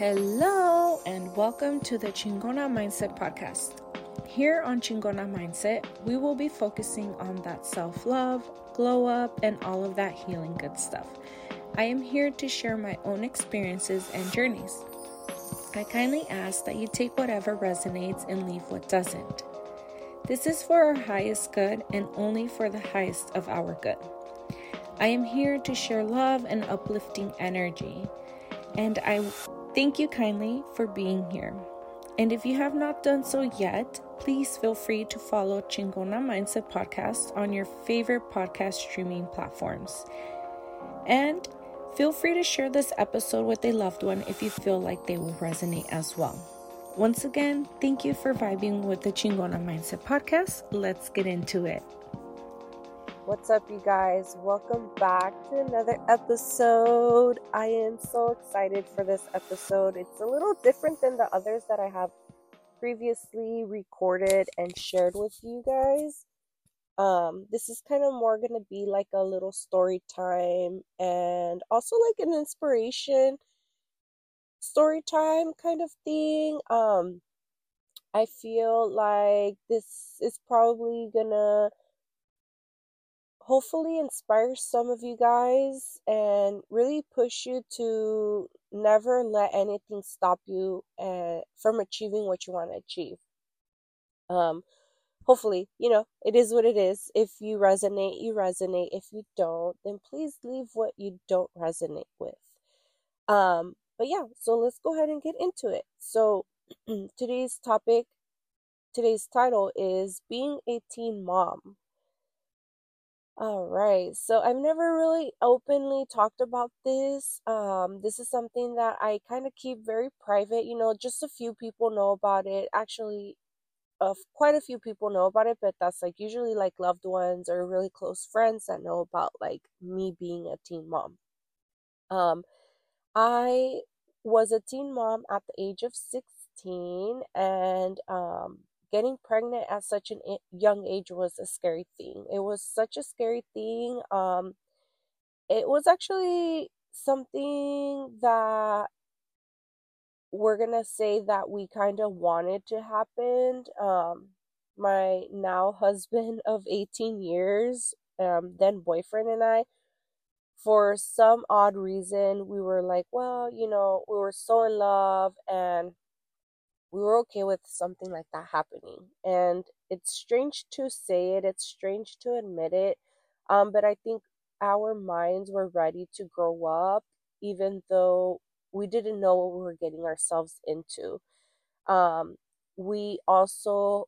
Hello, and welcome to the Chingona Mindset Podcast. Here on Chingona Mindset, we will be focusing on that self love, glow up, and all of that healing good stuff. I am here to share my own experiences and journeys. I kindly ask that you take whatever resonates and leave what doesn't. This is for our highest good and only for the highest of our good. I am here to share love and uplifting energy, and I thank you kindly for being here. And if you have not done so yet, please feel free to follow Chingona Mindset Podcast on your favorite podcast streaming platforms. And Feel free to share this episode with a loved one if you feel like they will resonate as well. Once again, thank you for vibing with the Chingona Mindset podcast. Let's get into it. What's up, you guys? Welcome back to another episode. I am so excited for this episode. It's a little different than the others that I have previously recorded and shared with you guys. Um, this is kind of more going to be like a little story time and also like an inspiration story time kind of thing. Um, I feel like this is probably gonna hopefully inspire some of you guys and really push you to never let anything stop you uh, from achieving what you want to achieve. Um, hopefully, you know, it is what it is. If you resonate, you resonate. If you don't, then please leave what you don't resonate with. Um, but yeah, so let's go ahead and get into it. So today's topic, today's title is being a teen mom. All right. So I've never really openly talked about this. Um, this is something that I kind of keep very private. You know, just a few people know about it. Actually, of quite a few people know about it, but that's like usually like loved ones or really close friends that know about like me being a teen mom. Um, I was a teen mom at the age of 16 and um getting pregnant at such a young age was a scary thing. It was such a scary thing. Um it was actually something that we're gonna say that we kind of wanted to happen. Um, my now husband of 18 years, um, then boyfriend, and I, for some odd reason, we were like, well, you know, we were so in love and we were okay with something like that happening. And it's strange to say it, it's strange to admit it, um, but I think our minds were ready to grow up, even though we didn't know what we were getting ourselves into. Um, we also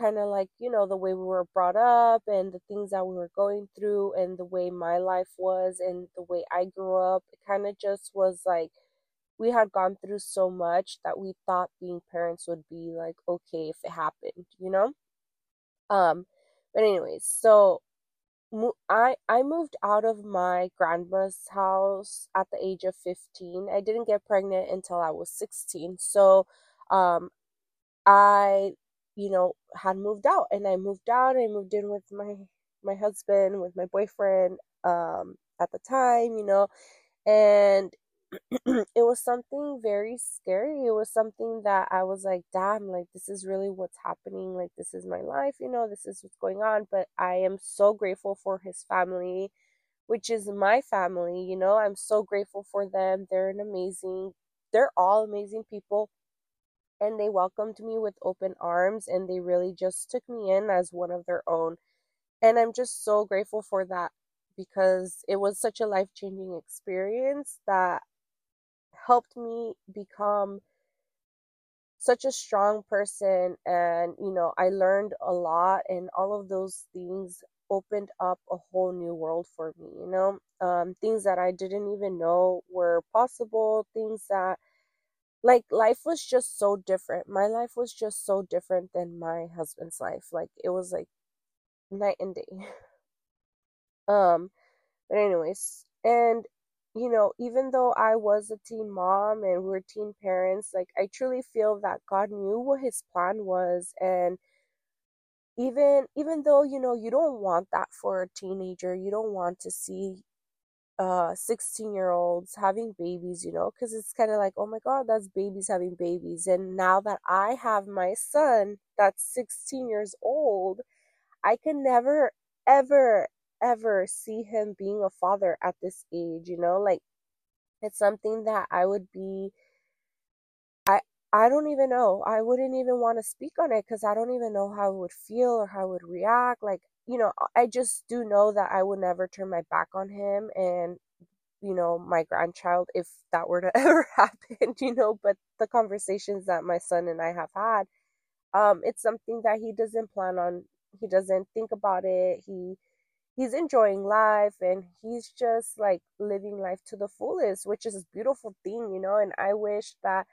kind of like, you know, the way we were brought up and the things that we were going through and the way my life was and the way I grew up, it kind of just was like we had gone through so much that we thought being parents would be like okay if it happened, you know? Um, but anyways, so I I moved out of my grandma's house at the age of 15. I didn't get pregnant until I was 16. So um I you know had moved out and I moved out I moved in with my my husband with my boyfriend um at the time, you know. And it was something very scary. It was something that I was like, damn, like this is really what's happening. Like this is my life, you know, this is what's going on. But I am so grateful for his family, which is my family, you know. I'm so grateful for them. They're an amazing, they're all amazing people. And they welcomed me with open arms and they really just took me in as one of their own. And I'm just so grateful for that because it was such a life changing experience that helped me become such a strong person and you know i learned a lot and all of those things opened up a whole new world for me you know? Um, things that i didn't even know were possible things that like life was just so different. My life was just so different than my husband's life. Like it was like night and day. Um but anyways and you know, even though I was a teen mom and we were teen parents, like I truly feel that God knew what his plan was and even even though, you know, you don't want that for a teenager, you don't want to see uh 16 year olds having babies you know because it's kind of like oh my god that's babies having babies. And now that i have my son that's 16 years old i can never ever ever see him being a father at this age you know? Like it's something that i would be i i don't even know. I wouldn't even want to speak on it because i don't even know how i would feel or how i would react. Like you know i just do know that i would never turn my back on him and you know, my grandchild if that were to ever happen, you know, but the conversations that my son and I have had, um, it's something that he doesn't plan on, he doesn't think about it. He he's enjoying life and he's just like living life to the fullest, which is a beautiful thing, you know, and I wish that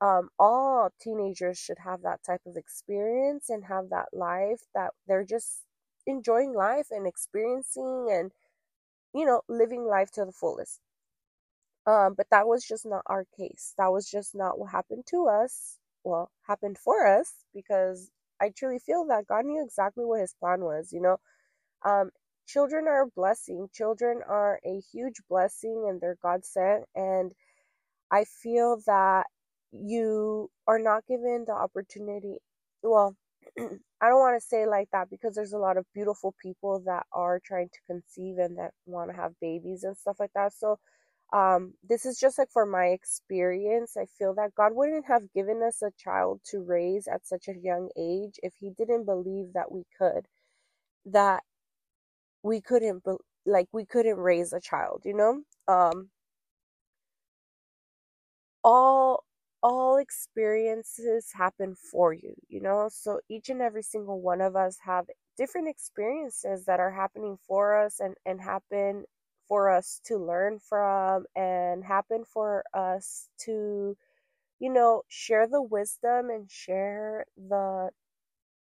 um, all teenagers should have that type of experience and have that life that they're just enjoying life and experiencing and you know living life to the fullest um, but that was just not our case. That was just not what happened to us. Well, happened for us because I truly feel that God knew exactly what His plan was. You know, um, children are a blessing. Children are a huge blessing, and they're God sent. And I feel that you are not given the opportunity. Well, I don't want to say like that because there's a lot of beautiful people that are trying to conceive and that want to have babies and stuff like that. So um, this is just like for my experience. I feel that God wouldn't have given us a child to raise at such a young age if He didn't believe that we could, that we couldn't, like, we couldn't raise a child, you know? Um, all all experiences happen for you you know so each and every single one of us have different experiences that are happening for us and and happen for us to learn from and happen for us to you know share the wisdom and share the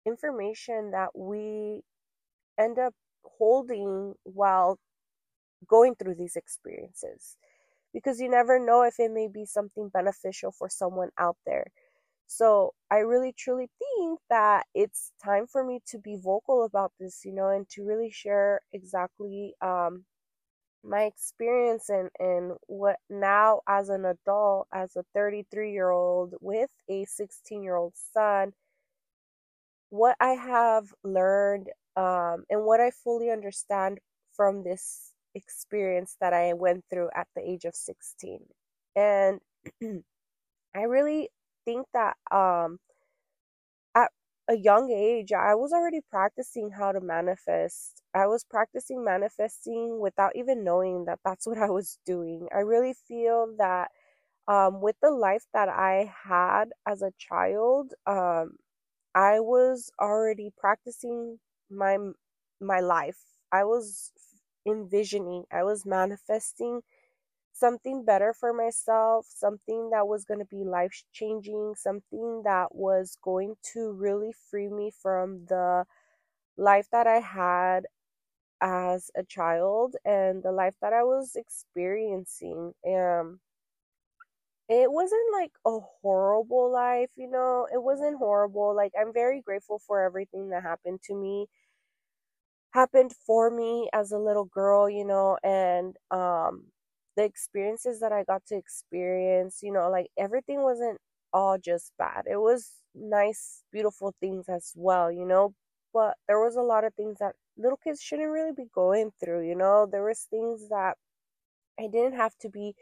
information that we end up holding while going through these experiences because you never know if it may be something beneficial for someone out there. So I really truly think that it's time for me to be vocal about this, you know, and to really share exactly um, my experience and, and what now as an adult, as a 33 year old with a 16 year old son, what I have learned um, and what I fully understand from this experience that I went through at the age of 16. And I really think that um, at a young age, I was already practicing how to manifest. I was practicing manifesting without even knowing that that's what I was doing. I really feel that um, with the life that I had as a child, um, I was already practicing my my life. I was envisioning, I was manifesting something better for myself, something that was going to be life changing, something that was going to really free me from the life that I had as a child and the life that I was experiencing. Um it wasn't like a horrible life, you know. It wasn't horrible. Like I'm very grateful for everything that happened to me happened for me as a little girl, you know, and um the experiences that I got to experience, you know, like everything wasn't all just bad. It was nice, beautiful things as well, you know, but there was a lot of things that little kids shouldn't really be going through, you know. There was things that I didn't have to be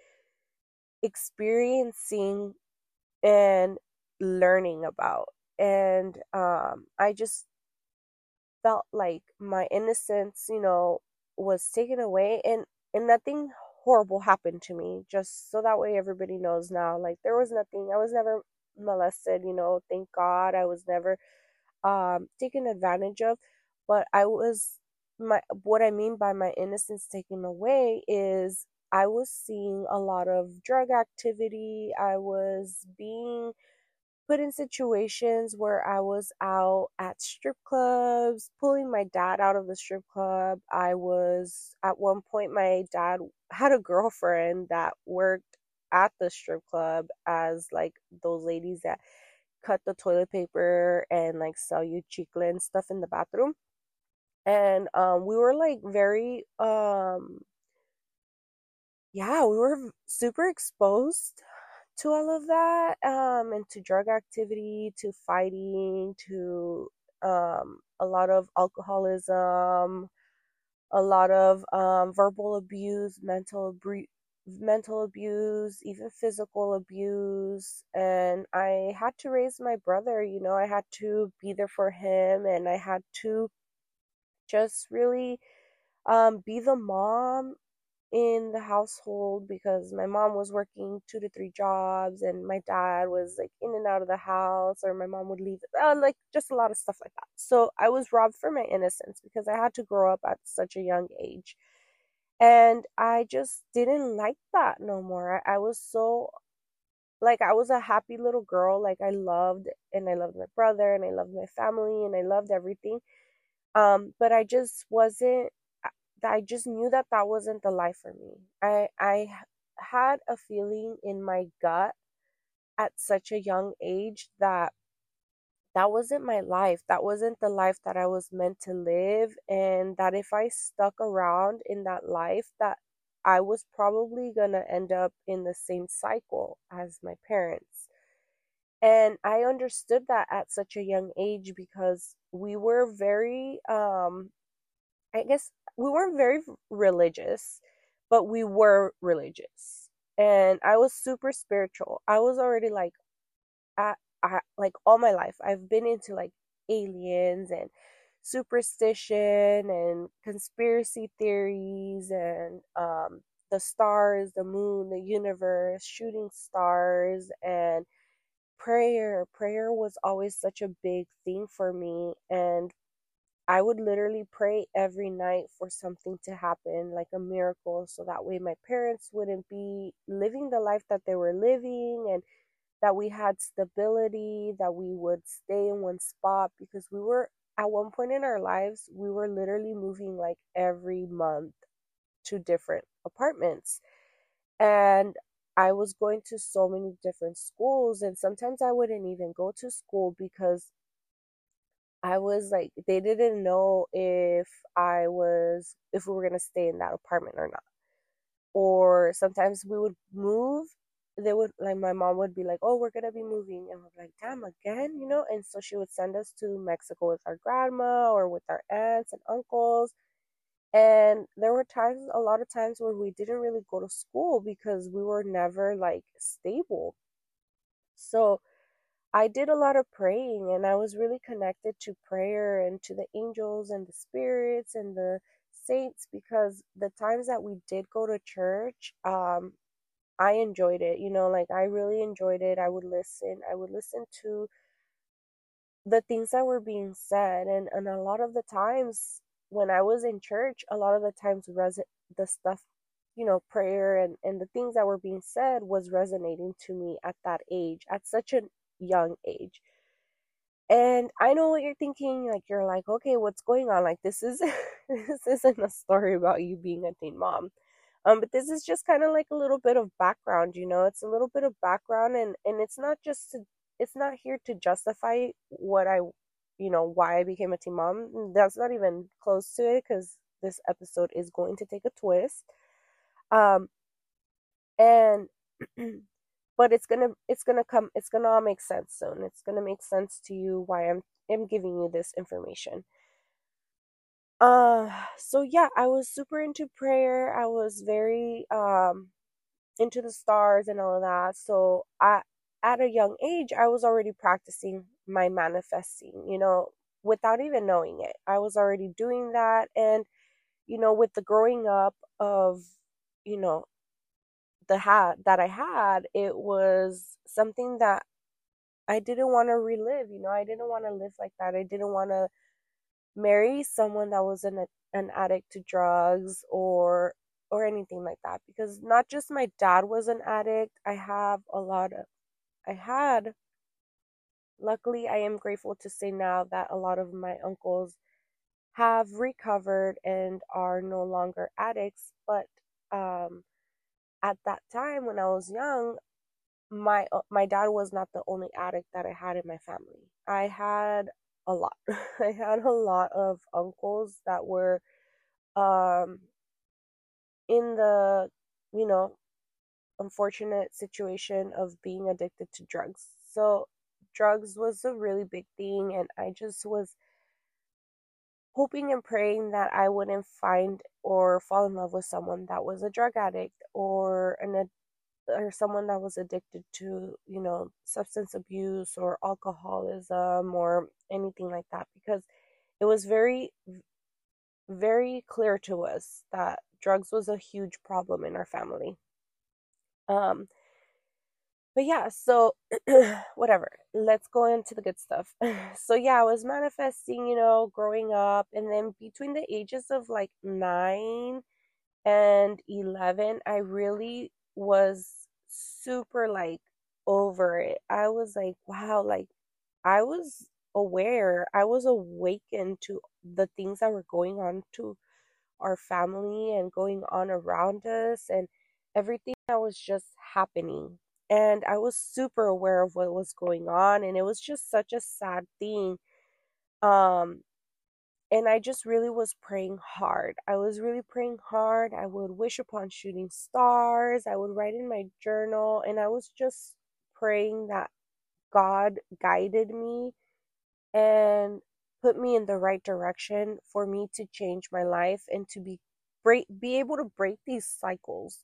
experiencing and learning about. And um I just felt like my innocence, you know, was taken away and and nothing horrible happened to me. Just so that way everybody knows now. Like there was nothing. I was never molested, you know, thank God. I was never um taken advantage of, but I was my what I mean by my innocence taken away is I was seeing a lot of drug activity. I was being put in situations where I was out at strip clubs, pulling my dad out of the strip club. I was, at one point, my dad had a girlfriend that worked at the strip club as like those ladies that cut the toilet paper and like sell you chicle and stuff in the bathroom. And um, we were like very um yeah, we were super exposed to all of that, um, and to drug activity, to fighting, to um, a lot of alcoholism, a lot of um, verbal abuse, mental abuse, mental abuse, even physical abuse. And I had to raise my brother, you know, I had to be there for him and I had to just really um, be the mom in the household because my mom was working two to three jobs and my dad was like in and out of the house or my mom would leave uh, like just a lot of stuff like that. So i was robbed for my innocence because i had to grow up at such a young age. And i just didn't like that no more. I, I was so like i was a happy little girl. Like i loved and i loved my brother and i loved my family and i loved everything. Um but i just wasn't I just knew that that wasn't the life for me. I I had a feeling in my gut at such a young age that that wasn't my life. That wasn't the life that I was meant to live and that if I stuck around in that life that I was probably going to end up in the same cycle as my parents. And I understood that at such a young age because we were very um I guess we weren't very religious, but we were religious. And I was super spiritual. I was already like, I, I like all my life. I've been into like aliens and superstition and conspiracy theories and um, the stars, the moon, the universe, shooting stars, and prayer. Prayer was always such a big thing for me. And I would literally pray every night for something to happen, like a miracle, so that way my parents wouldn't be living the life that they were living and that we had stability, that we would stay in one spot because we were at one point in our lives, we were literally moving like every month to different apartments. And I was going to so many different schools, and sometimes I wouldn't even go to school because I was like, they didn't know if I was, if we were going to stay in that apartment or not. Or sometimes we would move. They would, like, my mom would be like, oh, we're going to be moving. And we're like, damn, again, you know? And so she would send us to Mexico with our grandma or with our aunts and uncles. And there were times, a lot of times where we didn't really go to school because we were never like stable. So, I did a lot of praying and I was really connected to prayer and to the angels and the spirits and the saints because the times that we did go to church, um, I enjoyed it. You know, like I really enjoyed it. I would listen. I would listen to the things that were being said and, and a lot of the times when I was in church, a lot of the times res- the stuff you know prayer and and the things that were being said was resonating to me at that age at such an young age. And I know what you're thinking, like you're like, okay, what's going on? Like this is this isn't a story about you being a teen mom. Um, but this is just kind of like a little bit of background, you know, it's a little bit of background and and it's not just to it's not here to justify what I you know, why I became a teen mom. That's not even close to it because this episode is going to take a twist. Um and but it's gonna it's gonna come it's gonna all make sense soon. It's gonna make sense to you why i'm i'm giving you this information. Uh so yeah i was super into prayer. I was very um into the stars and all of that. So i at a young age i was already practicing my manifesting you know without even knowing it. I was already doing that and you know with the growing up of you know the hat that I had, it was something that I didn't want to relive. You know, I didn't want to live like that. I didn't want to marry someone that was an an addict to drugs or or anything like that because not just my dad was an addict. I have a lot of I had luckily I am grateful to say now that a lot of my uncles have recovered and are no longer addicts, but um at that time when I was young, my uh, my dad was not the only addict that I had in my family. I had a lot. I had a lot of uncles that were um in the you know, unfortunate situation of being addicted to drugs. So, drugs was a really big thing, and I just was hoping and praying that I wouldn't find or fall in love with someone that was a drug addict or an or someone that was addicted to, you know, substance abuse or alcoholism or anything like that because it was very very clear to us that drugs was a huge problem in our family. Um but yeah, so whatever. Let's go into the good stuff. so yeah, I was manifesting, you know, growing up and then between the ages of like 9 and 11, I really was super like over it. I was like, wow, like I was aware, I was awakened to the things that were going on to our family and going on around us and everything that was just happening and I was super aware of what was going on and it was just such a sad thing um and I just really was praying hard. I was really praying hard. I would wish upon shooting stars. I would write in my journal and I was just praying that God guided me and put me in the right direction for me to change my life and to be break be able to break these cycles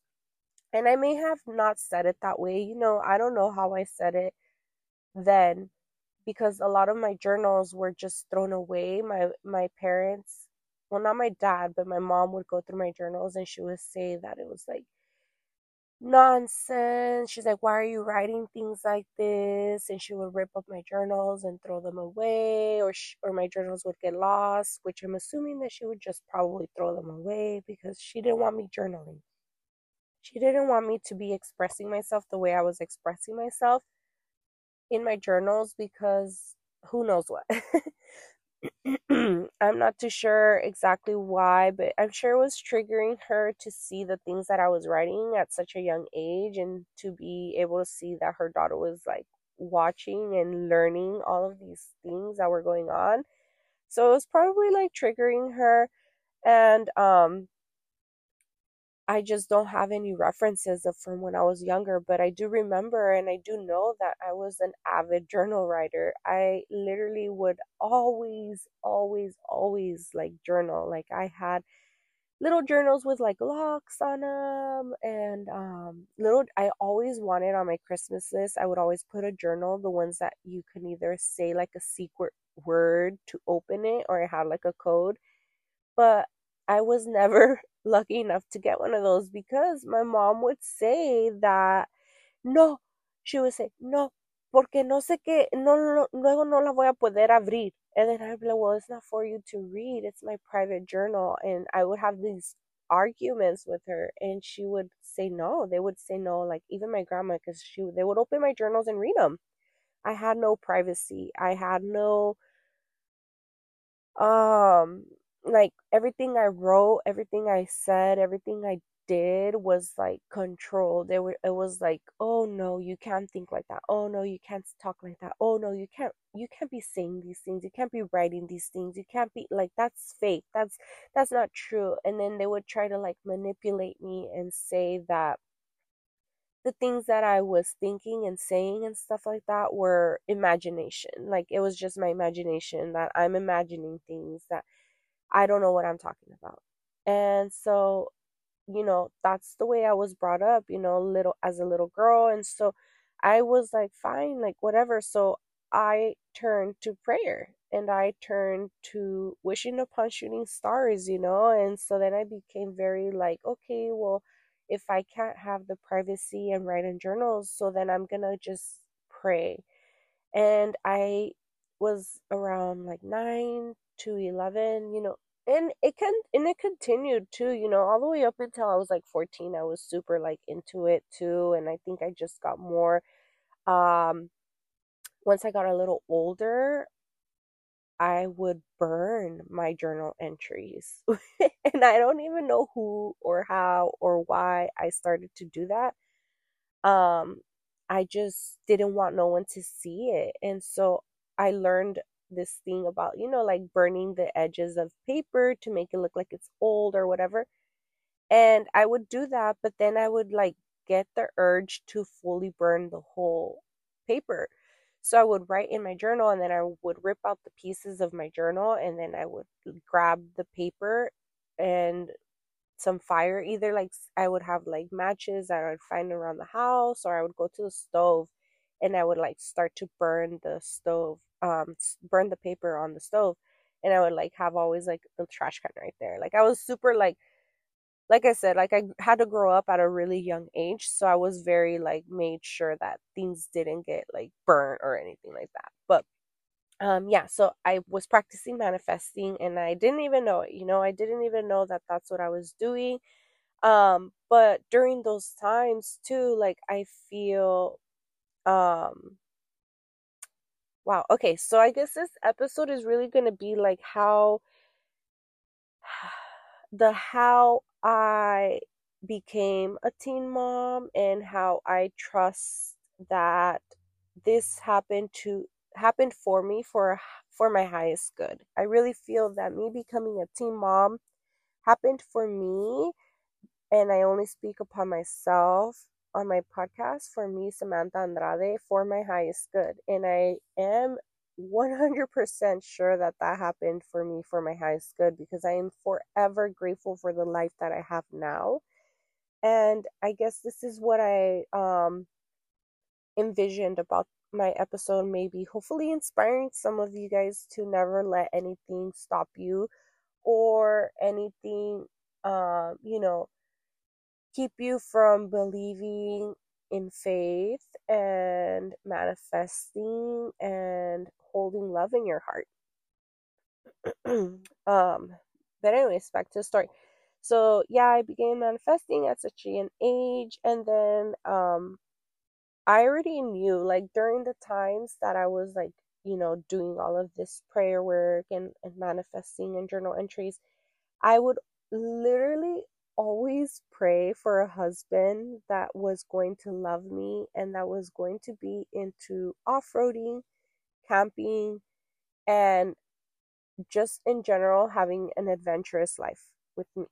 and I may have not said it that way. You know, I don't know how I said it then because a lot of my journals were just thrown away. My my parents, well not my dad, but my mom would go through my journals and she would say that it was like nonsense. She's like, "Why are you writing things like this?" And she would rip up my journals and throw them away, or sh- or my journals would get lost. Which I'm assuming that she would just probably throw them away because she didn't want me journaling. She didn't want me to be expressing myself the way I was expressing myself in my journals because who knows what. I'm not too sure exactly why, but I'm sure it was triggering her to see the things that I was writing at such a young age and to be able to see that her daughter was like watching and learning all of these things that were going on. So it was probably like triggering her and um I just don't have any references of from when I was younger, but I do remember and I do know that I was an avid journal writer. I literally would always, always, always like journal. Like I had little journals with like locks on them and um little I always wanted on my Christmas list, I would always put a journal, the ones that you can either say like a secret word to open it or it had like a code. But I was never lucky enough to get one of those because my mom would say that no, she would say no, porque no sé qué, no, luego no la voy a poder abrir. And then I'd be like, well, it's not for you to read. It's my private journal. And I would have these arguments with her and she would say no. They would say no, like even my grandma, because she they would open my journals and read them. I had no privacy. I had no um like everything I wrote, everything I said, everything I did was like controlled. It, it was like, oh no, you can't think like that. Oh no, you can't talk like that. Oh no, you can't you can't be saying these things. You can't be writing these things. You can't be like that's fake. That's that's not true. And then they would try to like manipulate me and say that the things that I was thinking and saying and stuff like that were imagination. Like it was just my imagination that I'm imagining things that I don't know what I'm talking about. And so, you know, that's the way I was brought up, you know, little as a little girl. And so I was like, fine, like whatever. So I turned to prayer and I turned to wishing upon shooting stars, you know. And so then I became very like, okay, well, if I can't have the privacy and write in journals, so then I'm gonna just pray. And I was around like nine to 11 you know and it can and it continued too you know all the way up until i was like 14 i was super like into it too and i think i just got more um once i got a little older i would burn my journal entries. And i don't even know who or how or why i started to do that. Um i just didn't want no one to see it. And so i learned this thing about, you know, like burning the edges of paper to make it look like it's old or whatever. And I would do that, but then I would like get the urge to fully burn the whole paper. So I would write in my journal and then I would rip out the pieces of my journal and then I would grab the paper and some fire. Either like I would have like matches that I would find around the house or I would go to the stove and I would like start to burn the stove, um, burn the paper on the stove. And I would like have always like the trash can right there. Like I was super like like I said, like I had to grow up at a really young age, so I was very like made sure that things didn't get like burnt or anything like that. But um yeah, so I was practicing manifesting and I didn't even know it. You know, I didn't even know that that's what I was doing. Um but during those times too, like I feel um wow, okay, so I guess this episode is really going to be like how the how I became a teen mom and how I trust that this happened to happened for me for for my highest good. I really feel that me becoming a teen mom happened for me and I only speak upon myself on my podcast for me Samantha Andrade for my highest good and I am 100% sure that that happened for me for my highest good because I am forever grateful for the life that I have now. And I guess this is what I um, envisioned about my episode, maybe hopefully inspiring some of you guys to never let anything stop you or anything, uh, you know, keep you from believing in faith and manifesting and holding love in your heart. um, but anyways, back to the story. So yeah, I began manifesting at such an age, and then um, I already knew like during the times that I was like you know doing all of this prayer work and, and manifesting and journal entries, I would literally always pray for a husband that was going to love me and that was going to be into off-roading camping, and just in general having an adventurous life with me.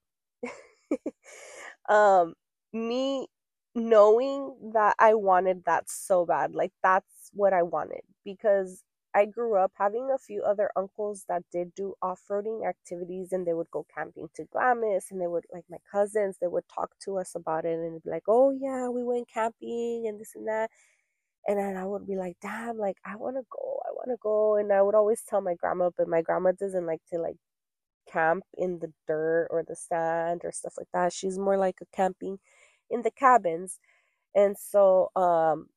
um, me knowing that I wanted that so bad, like that's what I wanted because I grew up having a few other uncles that did do off-roading activities and they would go camping to Glamis and they would like my cousins, they would talk to us about it and be like, "Oh yeah, we went camping and this and that." And then I would be like, damn, like I want to go, I want to go. And I would always tell my grandma, but my grandma doesn't like to like camp in the dirt or the sand or stuff like that. She's more like a camping in the cabins. And so, um,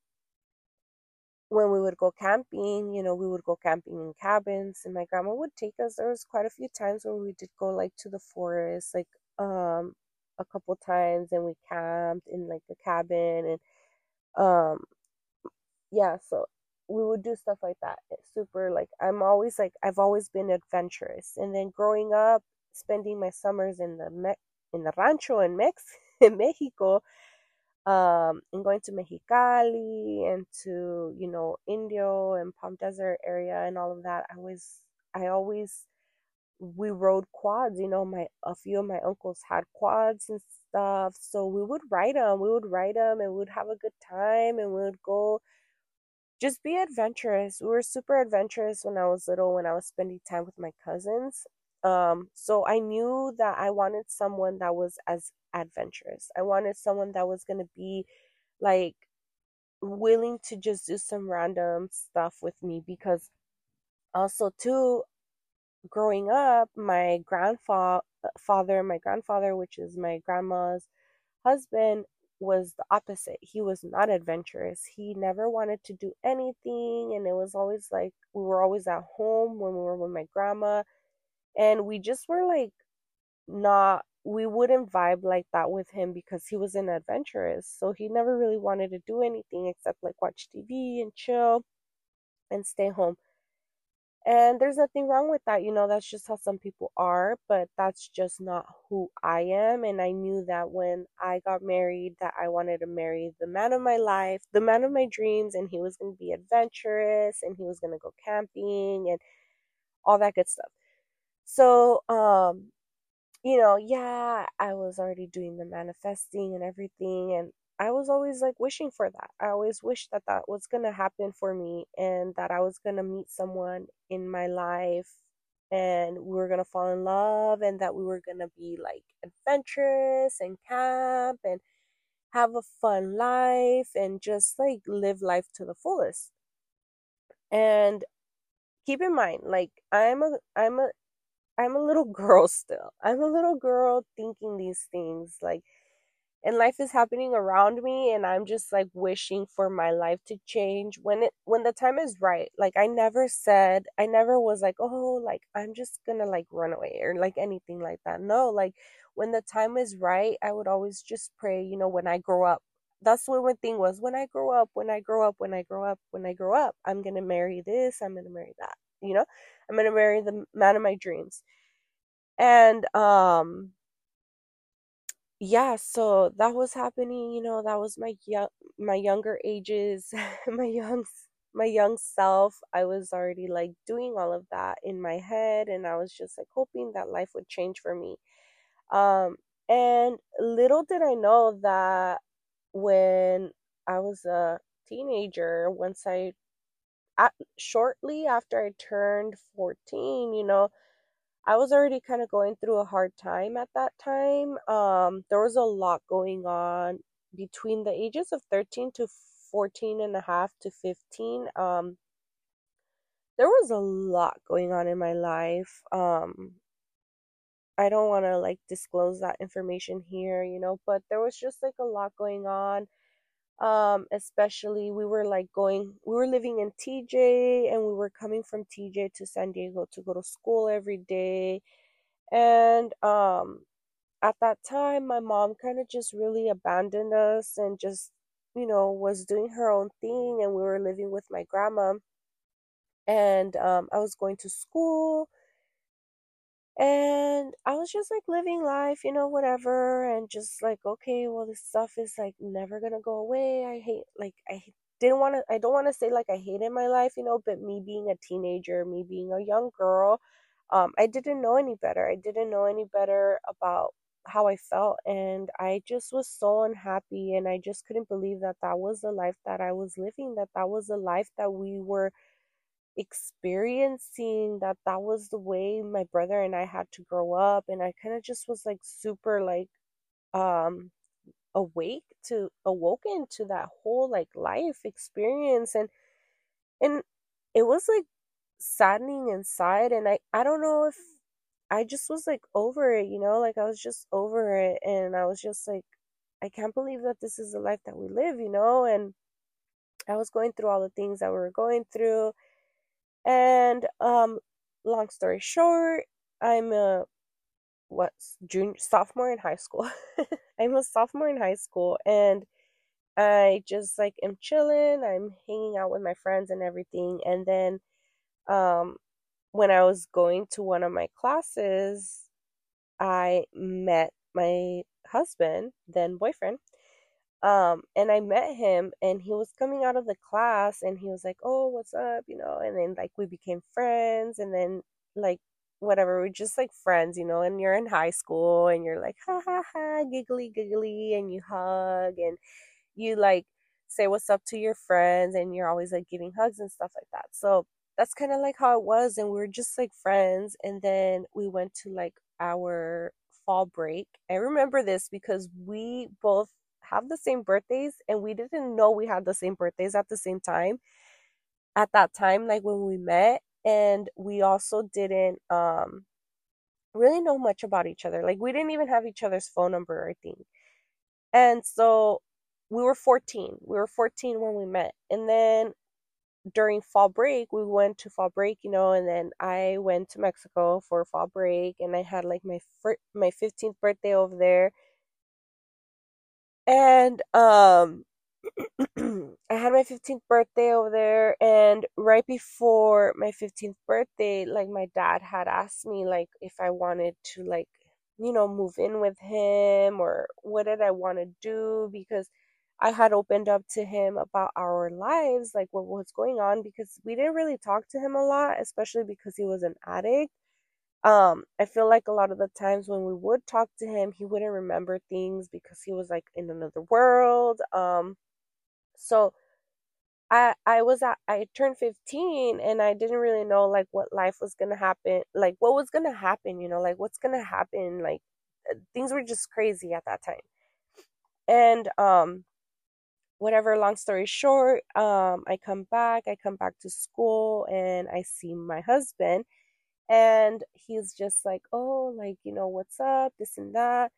when we would go camping, you know, we would go camping in cabins and my grandma would take us. There was quite a few times where we did go like to the forest, like, um, a couple times and we camped in like a cabin and, um, yeah, so we would do stuff like that. It's super like I'm always like I've always been adventurous. And then growing up, spending my summers in the Me- in the rancho in Mex in Mexico, um, and going to Mexicali and to you know Indio and Palm Desert area and all of that. I was I always we rode quads. You know, my a few of my uncles had quads and stuff, so we would ride them. We would ride them and we would have a good time and we would go just be adventurous. We were super adventurous when I was little, when I was spending time with my cousins. Um, so I knew that I wanted someone that was as adventurous. I wanted someone that was gonna be like willing to just do some random stuff with me because also too growing up my grandfather father my grandfather which is my grandma's husband was the opposite. He was not adventurous. He never wanted to do anything. And it was always like we were always at home when we were with my grandma. And we just were like not, we wouldn't vibe like that with him because he was an adventurous. So he never really wanted to do anything except like watch TV and chill and stay home. And there's nothing wrong with that. You know, that's just how some people are, but that's just not who I am. And I knew that when I got married that I wanted to marry the man of my life, the man of my dreams, and he was going to be adventurous and he was going to go camping and all that good stuff. So, um you know, yeah, I was already doing the manifesting and everything. And I was always like wishing for that. I always wished that that was going to happen for me and that I was going to meet someone in my life and we were going to fall in love and that we were going to be like adventurous and camp and have a fun life and just like live life to the fullest. And keep in mind like I'm a I'm a I'm a little girl still. I'm a little girl thinking these things like and life is happening around me and I'm just like wishing for my life to change when it when the time is right. Like I never said I never was like, "Oh, like I'm just going to like run away" or like anything like that. No, like when the time is right, I would always just pray, you know, when I grow up. That's what one thing was when I grow up, when I grow up, when I grow up, when I grow up, I'm going to marry this, I'm going to marry that, you know? I'm going to marry the man of my dreams. And um yeah, so that was happening, you know, that was my young my younger ages, my young my young self. I was already like doing all of that in my head and I was just like hoping that life would change for me. Um and little did I know that when I was a teenager, once I at, shortly after I turned 14, you know, I was already kind of going through a hard time at that time. Um, there was a lot going on between the ages of 13 to 14 and a half to 15. Um, there was a lot going on in my life. Um, I don't want to like disclose that information here, you know, but there was just like a lot going on um especially we were like going we were living in TJ and we were coming from TJ to San Diego to go to school every day. And um at that time my mom kind of just really abandoned us and just you know was doing her own thing and we were living with my grandma. And um I was going to school and I was just like living life, you know, whatever, and just like, okay, well, this stuff is like never gonna go away. I hate, like, I didn't want to, I don't want to say like I hated my life, you know, but me being a teenager, me being a young girl, um, I didn't know any better. I didn't know any better about how I felt, and I just was so unhappy, and I just couldn't believe that that was the life that I was living, that that was the life that we were experiencing that that was the way my brother and I had to grow up and I kind of just was like super like um awake to awoken to that whole like life experience and and it was like saddening inside and I I don't know if I just was like over it, you know, like I was just over it and I was just like I can't believe that this is the life that we live, you know, and I was going through all the things that we were going through and um, long story short, I'm a what junior sophomore in high school. I'm a sophomore in high school, and I just like am chilling. I'm hanging out with my friends and everything. And then, um, when I was going to one of my classes, I met my husband, then boyfriend, um, and I met him and he was coming out of the class and he was like, Oh, what's up? You know, and then like we became friends and then like whatever, we're just like friends, you know, and you're in high school and you're like ha ha ha giggly giggly and you hug and you like say what's up to your friends and you're always like giving hugs and stuff like that. So that's kind of like how it was and we were just like friends and then we went to like our fall break. I remember this because we both have the same birthdays and we didn't know we had the same birthdays at the same time at that time like when we met and we also didn't um really know much about each other. Like we didn't even have each other's phone number I think and so we were 14 we were 14 when we met. And then during fall break we went to fall break you know and then i went to mexico for fall break and i had like my fir- my 15th birthday over there and um I had my 15th birthday over there and right before my 15th birthday like my dad had asked me like if I wanted to like you know move in with him or what did I want to do because I had opened up to him about our lives like what was going on because we didn't really talk to him a lot especially because he was an addict um i feel like a lot of the times when we would talk to him he wouldn't remember things because he was like in another world um so i i was at i turned 15 and i didn't really know like what life was gonna happen like what was gonna happen you know like what's gonna happen like uh, things were just crazy at that time. And um whatever long story short um i come back i come back to school and i see my husband and he's just like, oh, like, you know, what's up, this and that.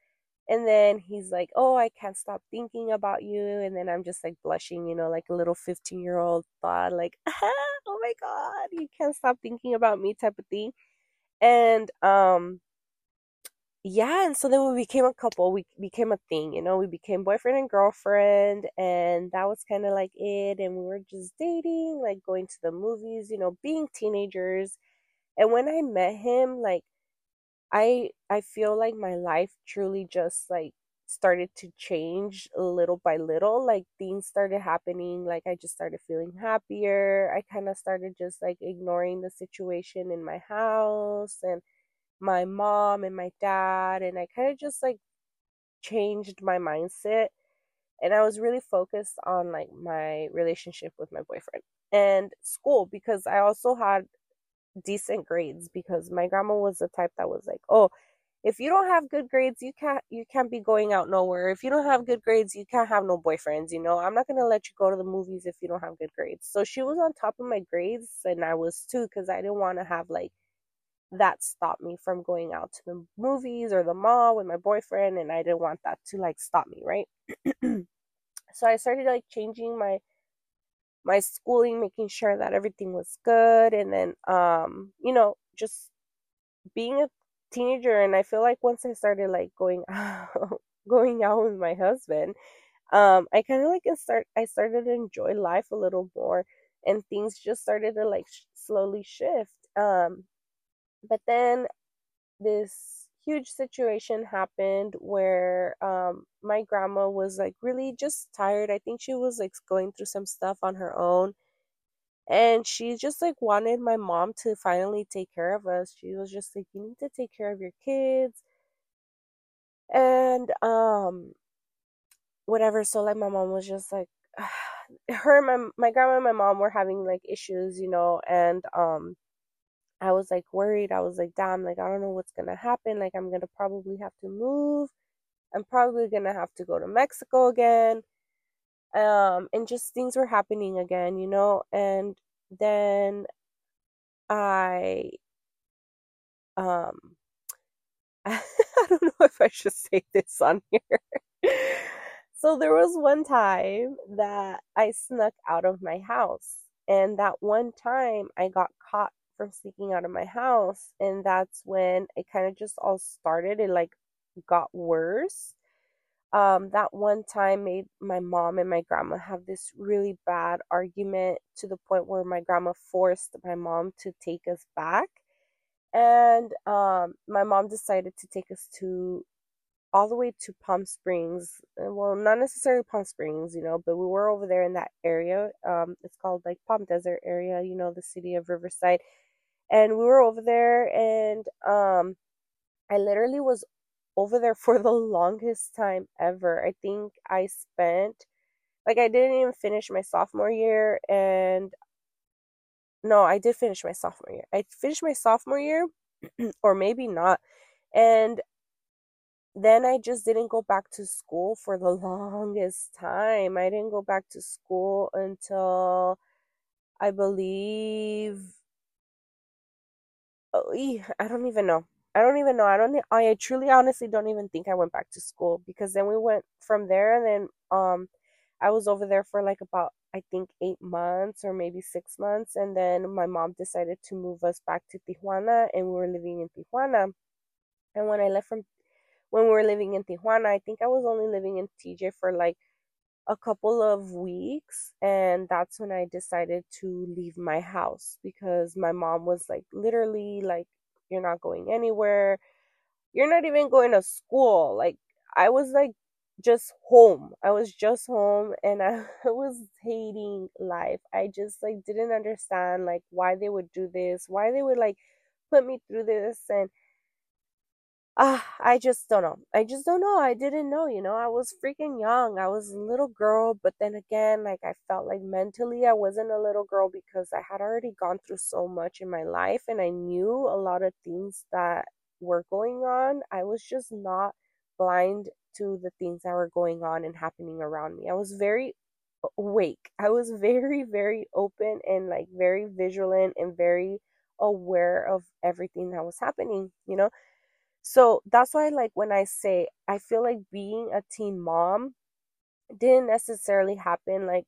And then he's like, oh, I can't stop thinking about you. And then I'm just like blushing, you know, like a little 15 year old thought, like, oh my God, you can't stop thinking about me type of thing. And, um, yeah, and so then we became a couple. We became a thing, you know. We became boyfriend and girlfriend, and that was kind of like it. And we were just dating, like going to the movies, you know, being teenagers and when I met him, like I I feel like my life truly just like started to change little by little. Like things started happening, like I just started feeling happier. I kind of started just like ignoring the situation in my house and my mom and my dad and I kind of just like changed my mindset and I was really focused on like my relationship with my boyfriend and school because I also had decent grades because my grandma was the type that was like, "Oh, if you don't have good grades, you can't you can't be going out nowhere. If you don't have good grades, you can't have no boyfriends, you know. I'm not going to let you go to the movies if you don't have good grades." So she was on top of my grades and I was too cuz I didn't want to have like that stop me from going out to the movies or the mall with my boyfriend and I didn't want that to like stop me, right? so I started like changing my my schooling, making sure that everything was good, and then um, you know, just being a teenager. And I feel like once I started like going out, going out with my husband, um, I kind of like start. I started to enjoy life a little more, and things just started to like sh- slowly shift. Um, but then this huge situation happened where um my grandma was like really just tired. I think she was like going through some stuff on her own. And she just like wanted my mom to finally take care of us. She was just like, You need to take care of your kids. And um whatever. So like my mom was just like her my my grandma and my mom were having like issues, you know, and um I was like worried. I was like, damn, like I don't know what's gonna happen. Like I'm gonna probably have to move. I'm probably gonna have to go to Mexico again. Um, and just things were happening again, you know, and then I um I don't know if I should say this on here. so there was one time that I snuck out of my house and that one time I got caught from sneaking out of my house. And that's when it kind of just all started. It like got worse. Um, that one time made my mom and my grandma have this really bad argument to the point where my grandma forced my mom to take us back. And um, my mom decided to take us to all the way to Palm Springs. Well, not necessarily Palm Springs, you know, but we were over there in that area. Um, it's called like Palm Desert area, you know, the city of Riverside and we were over there and um I literally was over there for the longest time ever. I think I spent like I didn't even finish my sophomore year and no, I did finish my sophomore year. I finished my sophomore year or maybe not. And then I just didn't go back to school for the longest time. I didn't go back to school until I believe I don't even know. I don't even know. I don't. I truly, honestly, don't even think I went back to school because then we went from there, and then um, I was over there for like about I think eight months or maybe six months, and then my mom decided to move us back to Tijuana, and we were living in Tijuana. And when I left from, when we were living in Tijuana, I think I was only living in TJ for like a couple of weeks and that's when I decided to leave my house because my mom was like literally like you're not going anywhere. You're not even going to school. Like I was like just home. I was just home and I was hating life. I just like didn't understand like why they would do this why they would like put me through this and uh, I just don't know. I just don't know. I didn't know, you know. I was freaking young. I was a little girl, but then again, like I felt like mentally I wasn't a little girl because I had already gone through so much in my life and I knew a lot of things that were going on. I was just not blind to the things that were going on and happening around me. I was very awake. I was very, very open and like very vigilant and very aware of everything that was happening, you know? So that's why, like, when I say I feel like being a teen mom didn't necessarily happen like,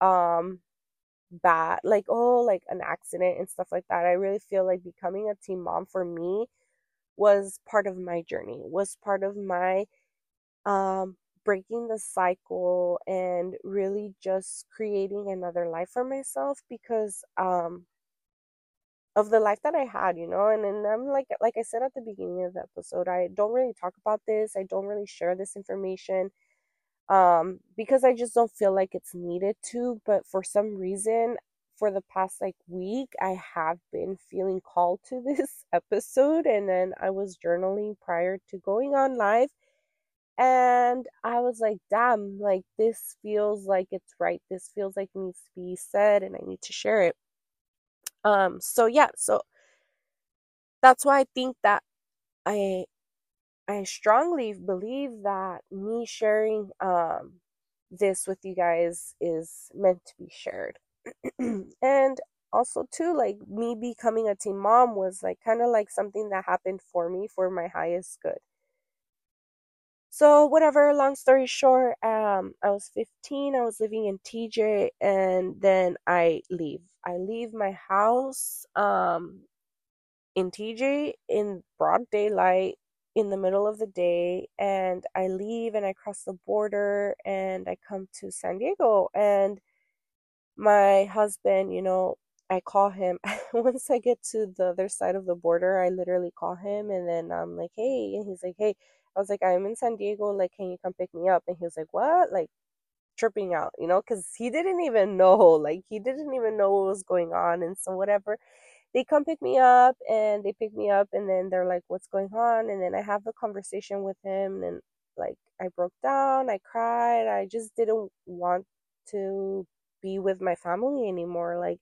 um, bad, like, oh, like an accident and stuff like that. I really feel like becoming a teen mom for me was part of my journey, was part of my, um, breaking the cycle and really just creating another life for myself because, um, of the life that I had, you know, and and I'm like like I said at the beginning of the episode, I don't really talk about this. I don't really share this information um because I just don't feel like it's needed to, but for some reason for the past like week I have been feeling called to this episode and then I was journaling prior to going on live and I was like, damn, like this feels like it's right. This feels like it needs to be said and I need to share it. Um, so yeah, so that's why I think that I I strongly believe that me sharing um this with you guys is meant to be shared. and also too like me becoming a teen mom was like kind of like something that happened for me for my highest good so whatever long story short um i was 15 i was living in tj and then i leave. I leave my house um in tj in broad daylight in the middle of the day and i leave and i cross the border and i come to san diego and my husband you know i call him. Once i get to the other side of the border i literally call him and then i'm like hey and he's like hey I was like, I'm in San Diego. Like, can you come pick me up? And he was like, what? Like, tripping out, you know, because he didn't even know. Like, he didn't even know what was going on. And so, whatever, they come pick me up and they pick me up. And then they're like, what's going on? And then I have a conversation with him. And like, I broke down. I cried. I just didn't want to be with my family anymore. Like,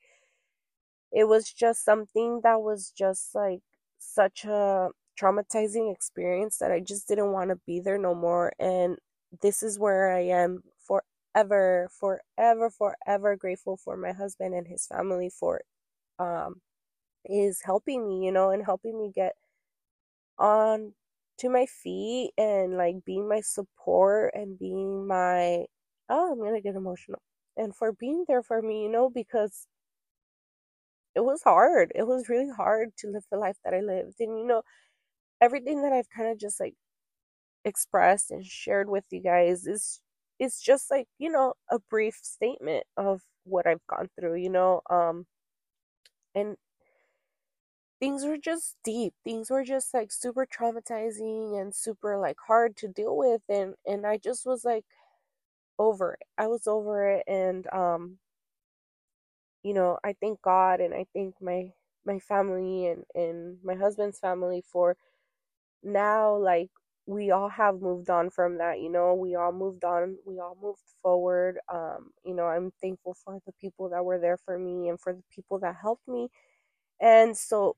it was just something that was just like such a traumatizing experience that I just didn't want to be there no more. And this is where I am forever, forever, forever grateful for my husband and his family for um is helping me, you know, and helping me get on to my feet and like being my support and being my oh, I'm gonna get emotional. And for being there for me, you know, because it was hard. It was really hard to live the life that I lived. And you know, everything that I've kind of just like expressed and shared with you guys is is just like, you know, a brief statement of what I've gone through, you know, um and things were just deep. Things were just like super traumatizing and super like hard to deal with and and I just was like over it. I was over it and um you know, I thank God and I thank my my family and and my husband's family for now like we all have moved on from that you know? We all moved on we all moved forward um you know i'm thankful for the people that were there for me and for the people that helped me. And so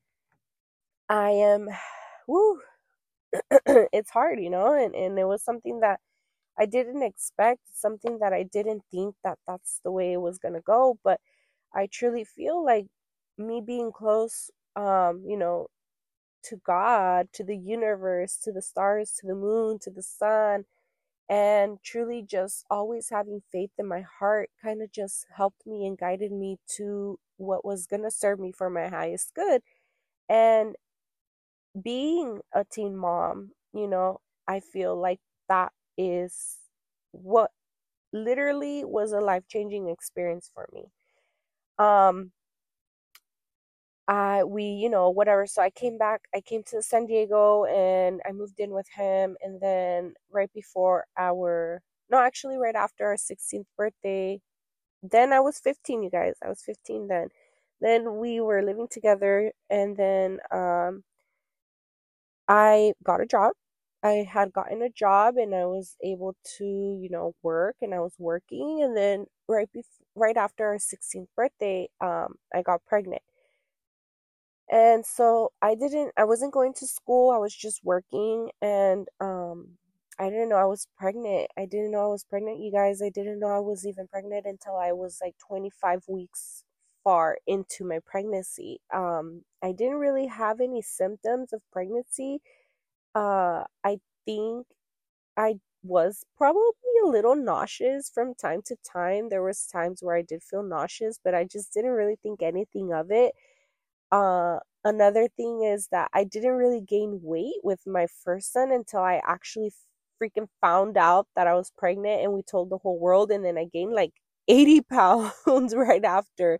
i am woo it's hard you know? And and it was something that i didn't expect something that i didn't think that that's the way it was going to go but i truly feel like me being close um you know to God, to the universe, to the stars, to the moon, to the sun, and truly just always having faith in my heart kind of just helped me and guided me to what was going to serve me for my highest good. And being a teen mom, you know, I feel like that is what literally was a life changing experience for me. Um, uh, we, you know, whatever. So I came back, I came to San Diego and I moved in with him. And then right before our, no, actually, right after our 16th birthday, then I was 15, you guys. I was 15 then. then we were living together and then um I got a job. I had gotten a job and I was able to, you know, work and I was working and then right before right after our 16th birthday, um I got pregnant. And so I didn't I wasn't going to school. I was just working and um I didn't know I was pregnant. I didn't know I was pregnant, you guys. I didn't know I was even pregnant until I was like 25 weeks far into my pregnancy. Um I didn't really have any symptoms of pregnancy. Uh I think I was probably a little nauseous from time to time. There was times where I did feel nauseous, but I just didn't really think anything of it. Uh, another thing is that I didn't really gain weight with my first son until I actually freaking found out that I was pregnant and we told the whole world and then I gained like 80 pounds right after.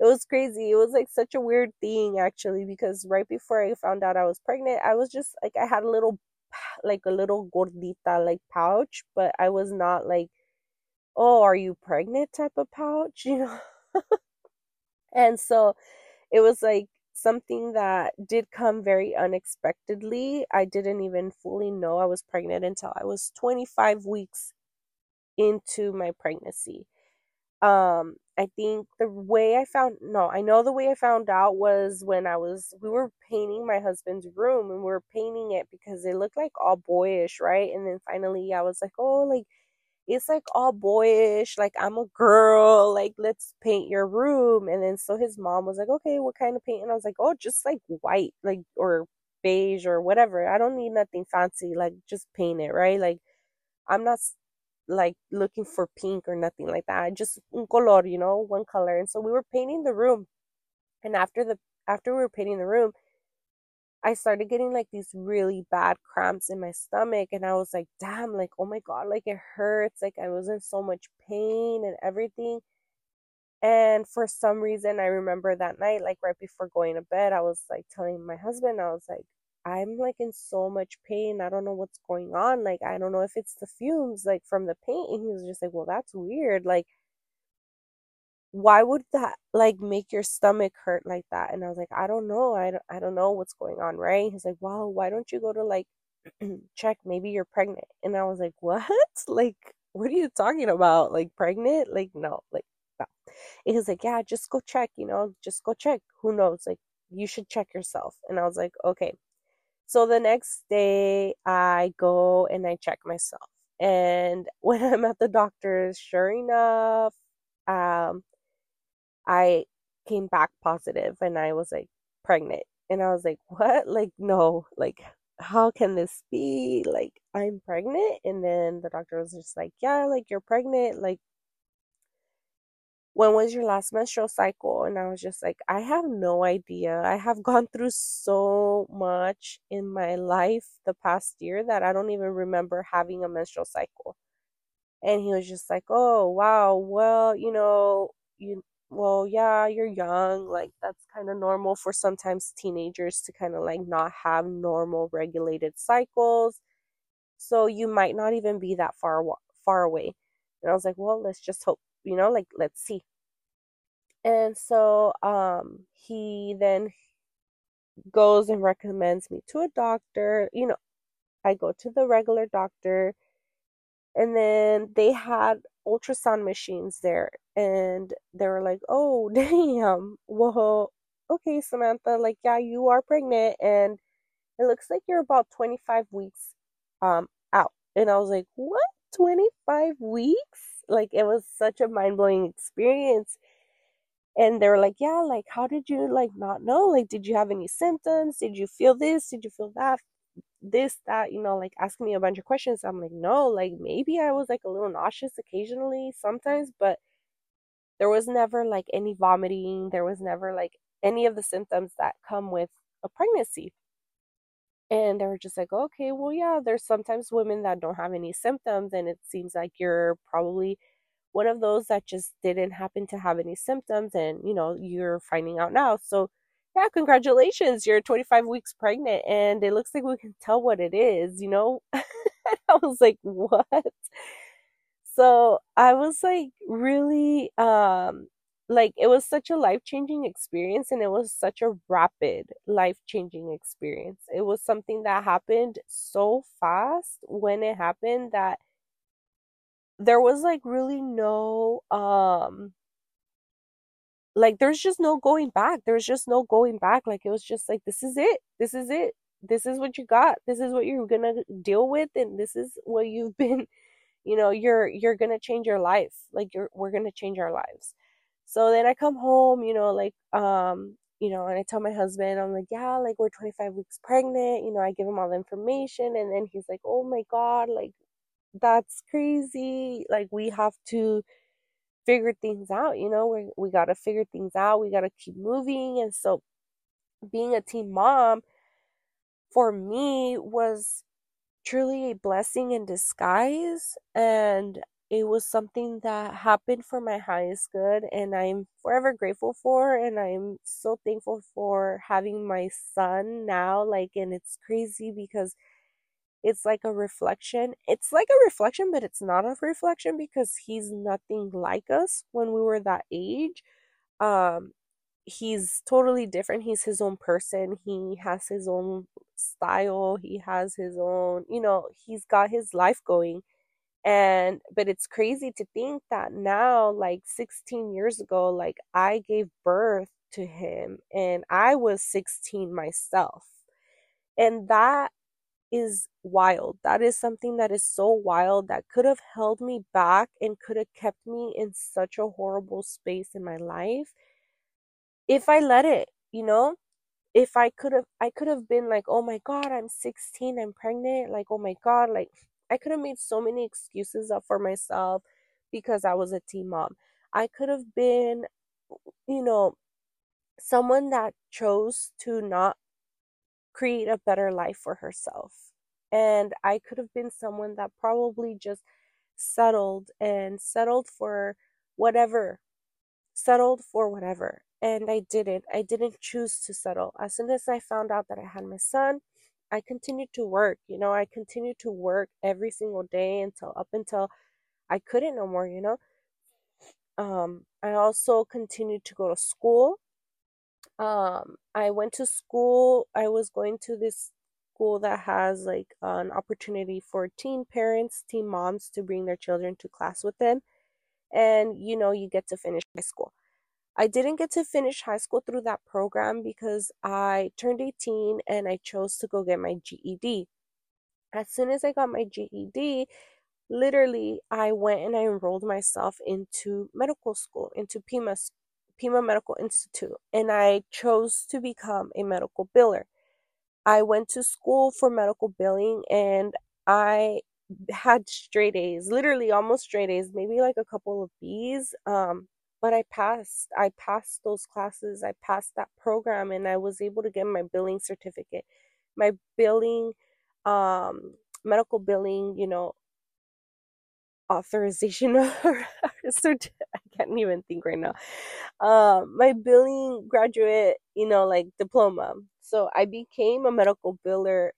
It was crazy. It was like such a weird thing actually because right before I found out I was pregnant, I was just like I had a little like a little gordita like pouch, but I was not like, "Oh, are you pregnant?" type of pouch, you know. and so it was like something that did come very unexpectedly. I didn't even fully know I was pregnant until I was 25 weeks into my pregnancy. Um, I think the way I found no, I know the way I found out was when I was we were painting my husband's room and we were painting it because it looked like all boyish, right? And then finally I was like, "Oh, like it's like all boyish, like I'm a girl, like let's paint your room. And then so his mom was like, okay, what kind of paint? And I was like, oh, just like white, like or beige or whatever. I don't need nothing fancy, like just paint it, right? Like I'm not like looking for pink or nothing like that. Just un color, you know, one color. And so we were painting the room. And after the after we were painting the room, I started getting like these really bad cramps in my stomach and I was like, damn, like oh my god, like it hurts, like I was in so much pain and everything. And for some reason I remember that night, like right before going to bed, I was like telling my husband, I was like, I'm like in so much pain. I don't know what's going on. Like I don't know if it's the fumes like from the paint. And he was just like, Well, that's weird. Like why would that like make your stomach hurt like that? And I was like, I don't know. I don't, I don't know what's going on, right? He's like, well, why don't you go to like check? Maybe you're pregnant. And I was like, what? Like, what are you talking about? Like pregnant? Like, no, like, no. And he's like, yeah, just go check, you know, just go check. Who knows? Like, you should check yourself. And I was like, okay. So the next day I go and I check myself. And when I'm at the doctor's, sure enough, um, I came back positive and I was like pregnant. And I was like, what? Like, no, like, how can this be? Like, I'm pregnant. And then the doctor was just like, yeah, like, you're pregnant. Like, when was your last menstrual cycle? And I was just like, I have no idea. I have gone through so much in my life the past year that I don't even remember having a menstrual cycle. And he was just like, oh, wow, well, you know, you well, yeah, you're young. Like, that's kind of normal for sometimes teenagers to kind of like not have normal regulated cycles. So you might not even be that far far away. And I was like, well, let's just hope, you know, like let's see. And so um he then goes and recommends me to a doctor. You know, I go to the regular doctor and then they had ultrasound machines there and they were like oh damn. Well okay samantha like yeah you are pregnant and it looks like you're about 25 weeks um out. And i was like what? 25 weeks? Like it was such a mind-blowing experience. And they were like yeah like how did you like not know? Like did you have any symptoms? Did you feel this? Did you feel that this, that, you know, like asking me a bunch of questions. I'm like, no, like maybe I was like a little nauseous occasionally sometimes, but there was never like any vomiting. There was never like any of the symptoms that come with a pregnancy. And they were just like, okay, well, yeah, there's sometimes women that don't have any symptoms, and it seems like you're probably one of those that just didn't happen to have any symptoms, and you know, you're finding out now. So yeah, congratulations, you're 25 weeks pregnant and it looks like we can tell what it is, you know? I was like, what? So I was like really um like it was such a life-changing experience and it was such a rapid life-changing experience. It was something that happened so fast when it happened that there was like really no um like there's just no going back. There's just no going back. Like it was just like this is it. This is it. This is what you got. This is what you're to deal with and this is what you've been you know, you're you're to change your life. Like you're we're to change our lives. So then I come home, you know, like um you know, and I tell my husband, I'm like, yeah, like we're 25 weeks pregnant. You know, I give him all the information, and then he's like, oh my god, like that's crazy. Like we have to figure things out, you know, we we got to figure things out. We got to keep moving. And so being a teen mom for me was truly a blessing in disguise and it was something that happened for my highest good and I'm forever grateful for and I'm so thankful for having my son now like and it's crazy because it's like a reflection. It's like a reflection, but it's not a reflection because he's nothing like us when we were that age. Um, he's totally different. He's his own person. He has his own style. He has his own, you know, he's got his life going. And, but it's crazy to think that now, like 16 years ago, like I gave birth to him and I was 16 myself. And that is wild. That is something that is so wild that could have held me back and could have kept me in such a horrible space in my life if I let it, you know? If I could have I could have been like, "Oh my god, I'm 16, I'm pregnant." Like, "Oh my god, like I could have made so many excuses up for myself because I was a teen mom. I could have been you know, someone that chose to not create a better life for herself. And I could have been someone that probably just settled and settled for whatever, settled for whatever. And I didn't. I didn't choose to settle. As soon as I found out that I had my son, I continued to work. You know, I continued to work every single day until up until I couldn't no more, you know. Um, I also continued to go to school um i went to school i was going to this school that has like an opportunity for teen parents teen moms to bring their children to class with them and you know you get to finish high school. I didn't get to finish high school through that program because i turned 18 and i chose to go get my ged as soon as i got my ged literally i went and i enrolled myself into medical school into pima Pima Medical Institute, and I chose to become a medical biller. I went to school for medical billing and I had straight A's, literally almost straight A's, maybe like a couple of B's. Um, but I passed. I passed those classes. I passed that program and I was able to get my billing certificate. My billing, um, medical billing, you know, authorization can't even think right now. Um, my billing graduate, you know, like diploma. So I became a medical biller.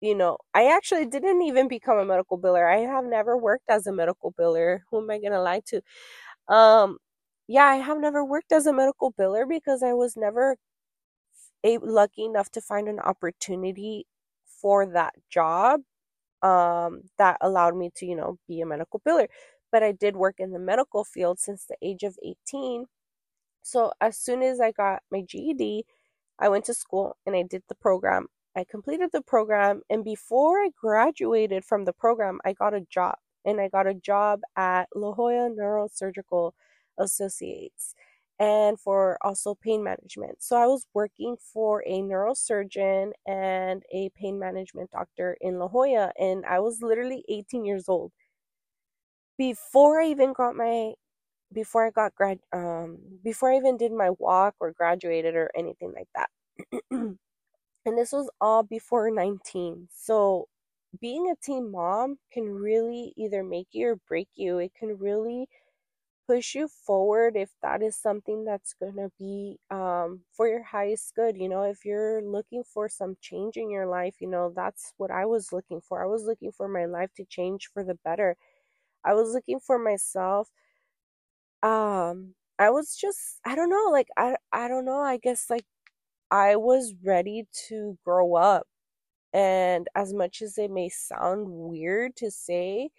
You know, I actually didn't even become a medical biller. I have never worked as a medical biller. Who am I gonna lie to? Um, yeah, I have never worked as a medical biller because I was never a, lucky enough to find an opportunity for that job um, that allowed me to, you know, be a medical biller. But I did work in the medical field since the age of 18. So as soon as I got my GED, I went to school and I did the program. I completed the program, and before I graduated from the program, I got a job. And I got a job at La Jolla Neurosurgical Associates and for also pain management. So I was working for a neurosurgeon and a pain management doctor in La Jolla, and I was literally 18 years old. Before I even got my before I got grad um before I even did my walk or graduated or anything like that. and this was all before 19. So being a teen mom can really either make you or break you. It can really push you forward if that is something that's going to be um, for your highest good. You know, if you're looking for some change in your life, you know, that's what I was looking for. I was looking for my life to change for the better. I was looking for myself um I was just I don't know, like I I don't know, I guess like I was ready to grow up. And as much as it may sound weird to say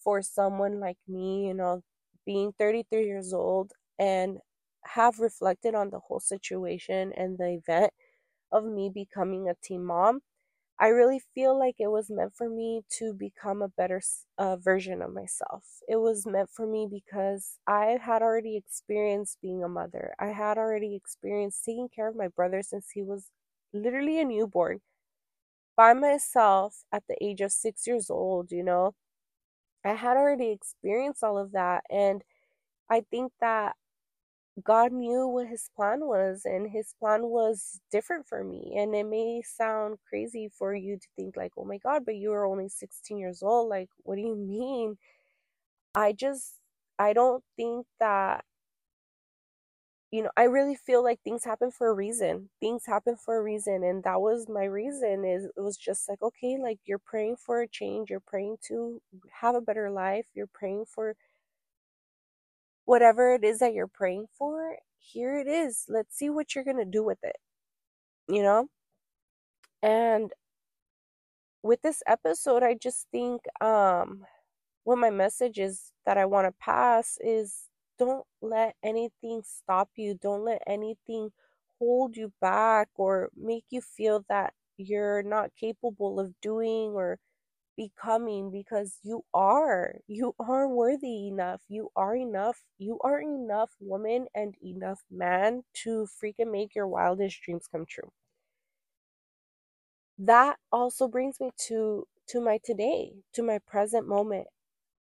for someone like me, you know, being 33 years old and have reflected on the whole situation and the event of me becoming a teen mom, I really feel like it was meant for me to become a better uh, version of myself. It was meant for me because I had already experienced being a mother. I had already experienced taking care of my brother since he was literally a newborn by myself at the age of six years old, you know. I had already experienced all of that. And I think that God knew what his plan was, and his plan was different for me. And it may sound crazy for you to think, like, oh my God, but you were only 16 years old. Like, what do you mean? I just, I don't think that, you know, I really feel like things happen for a reason. Things happen for a reason. And that was my reason is it was just like, okay, like you're praying for a change, you're praying to have a better life, you're praying for whatever it is that you're praying for, here it is. Let's see what you're going to do with it. You know? And with this episode, I just think um what my message is that I want to pass is don't let anything stop you. Don't let anything hold you back or make you feel that you're not capable of doing or becoming because you are. You are worthy enough. You are enough. You are enough woman and enough man to freaking make your wildest dreams come true. That also brings me to to my today, to my present moment.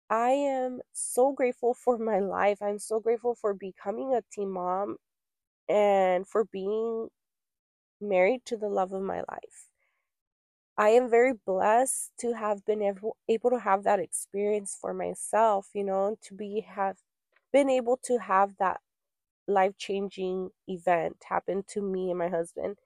I am so grateful for my life. I'm so grateful for becoming a teen mom and for being married to the love of my life. I am very blessed to have been able, able to have that experience for myself, you know, to be have been able to have that life-changing event happen to me and my husband.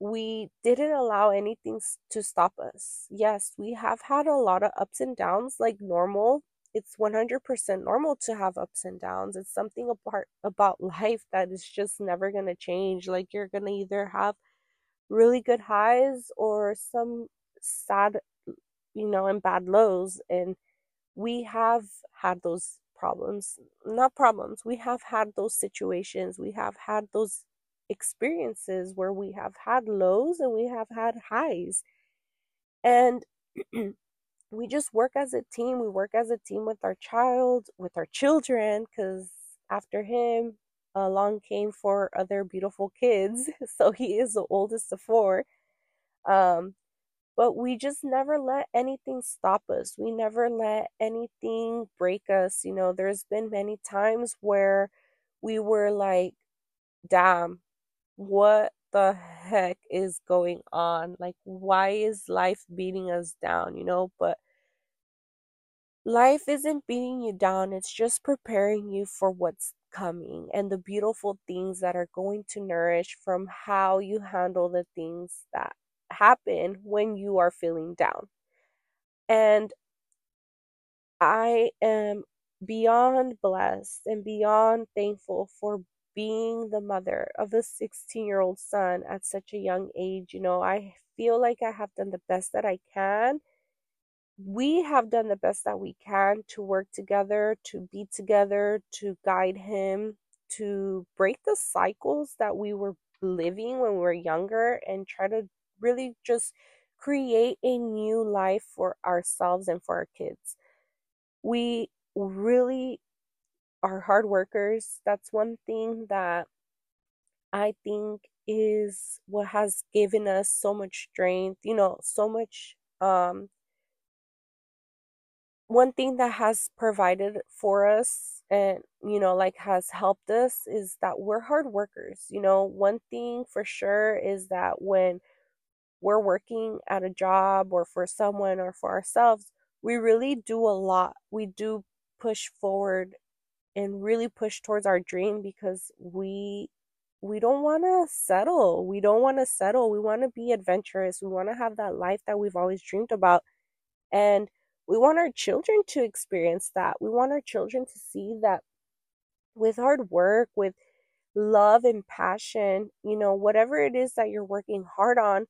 We didn't allow anything to stop us. Yes, we have had a lot of ups and downs like normal. It's 100% normal to have ups and downs. It's something apart about life that is just never going to change. Like you're going to either have really good highs or some sad, you know, and bad lows. And we have had those problems, not problems, we have had those situations, we have had those experiences where we have had lows and we have had highs. And we just work as a team. We work as a team with our child, with our children, because after him, along came four other beautiful kids. So he is the oldest of four. Um, but we just never let anything stop us. We never let anything break us. You know, there's been many times where we were like, damn, what the heck is going on? Like, why is life beating us down? You know, but life isn't beating you down, it's just preparing you for what's coming and the beautiful things that are going to nourish from how you handle the things that happen when you are feeling down. And I am beyond blessed and beyond thankful for being the mother of a 16 year old son at such a young age. You know, I feel like I have done the best that I can we have done the best that we can to work together, to be together, to guide him, to break the cycles that we were living when we were younger and try to really just create a new life for ourselves and for our kids. We really are hard workers. That's one thing that I think is what has given us so much strength, you know, so much um one thing that has provided for us and you know like has helped us is that we're hard workers you know? One thing for sure is that when we're working at a job or for someone or for ourselves we really do a lot. We do push forward and really push towards our dream because we we don't want to settle. We don't want to settle. We want to be adventurous. We want to have that life that we've always dreamed about. And we want our children to experience that. We want our children to see that with hard work, with love and passion, you know, whatever it is that you're working hard on,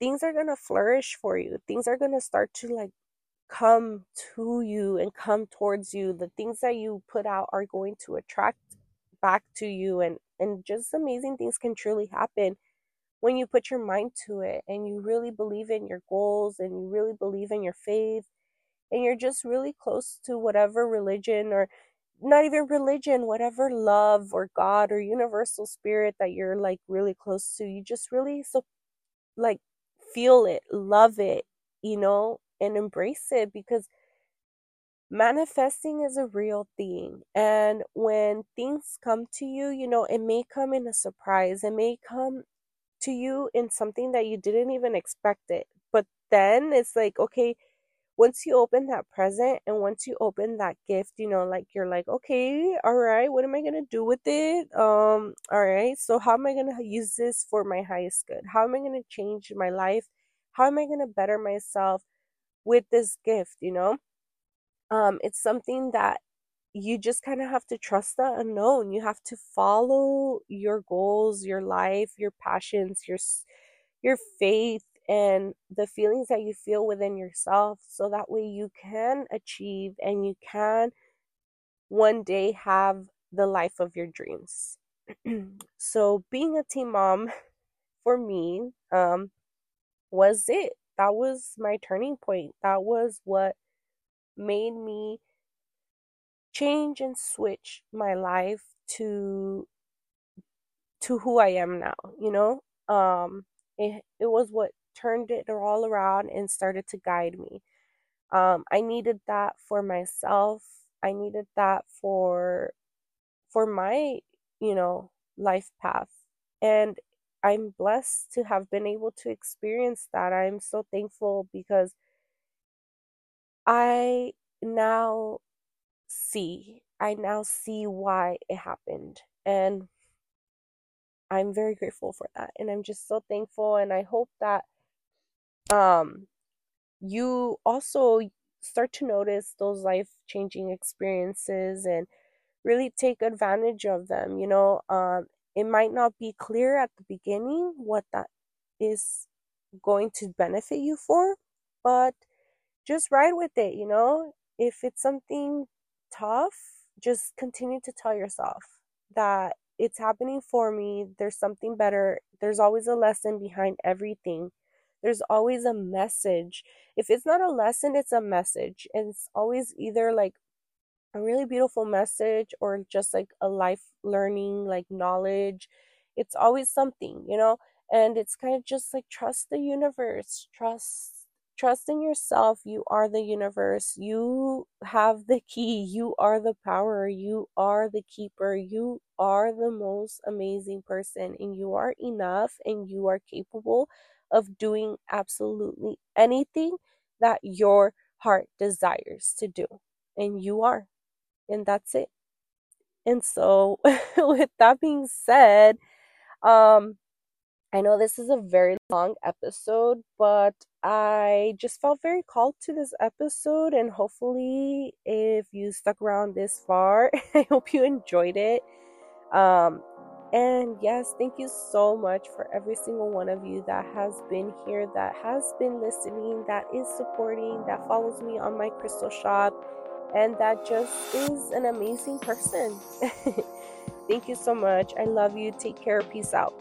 things are going to flourish for you. Things are going to start to like come to you and come towards you. The things that you put out are going to attract back to you and and just amazing things can truly happen when you put your mind to it and you really believe in your goals and you really believe in your faith and you're just really close to whatever religion or not even religion, whatever love or God or universal spirit that you're like really close to, you just really so like feel it, love it, you know, and embrace it because manifesting is a real thing. And when things come to you, you know, it may come in a surprise, it may come to you in something that you didn't even expect it. But then it's like, okay, once you open that present and once you open that gift, you know, like you're like, okay, all right, what am I gonna do with it? Um, all right, so how am I gonna use this for my highest good? How am I gonna change my life? How am I gonna better myself with this gift, you know? Um, it's something that you just kind of have to trust the unknown. You have to follow your goals, your life, your passions, your your faith and the feelings that you feel within yourself so that way you can achieve and you can one day have the life of your dreams. so being a teen mom for me um was it. That was my turning point. That was what made me change and switch my life to to who I am now, you know? Um it it was what turned it all around and started to guide me. Um, I needed that for myself. I needed that for for my, you know, life path. And I'm blessed to have been able to experience that. I'm so thankful because I now see, I now see why it happened. And I'm very grateful for that. And I'm just so thankful. And I hope that um you also start to notice those life changing experiences and really take advantage of them you know um it might not be clear at the beginning what that is going to benefit you for but just ride with it you know if it's something tough just continue to tell yourself that it's happening for me there's something better there's always a lesson behind everything there's always a message. If it's not a lesson, it's a message. And it's always either like a really beautiful message or just like a life learning, like knowledge. It's always something, you know? And it's kind of just like trust the universe, trust trust in yourself. You are the universe. You have the key. You are the power. You are the keeper. You are the most amazing person and you are enough and you are capable of doing absolutely anything that your heart desires to do. And you are. And that's it. And so, with that being said, um, I know this is a very long episode, but I just felt very called to this episode, and hopefully, if you stuck around this far, I hope you enjoyed it. Um, and yes, thank you so much for every single one of you that has been here, that has been listening, that is supporting, that follows me on my crystal shop, and that just is an amazing person. thank you so much. I love you. Take care. Peace out.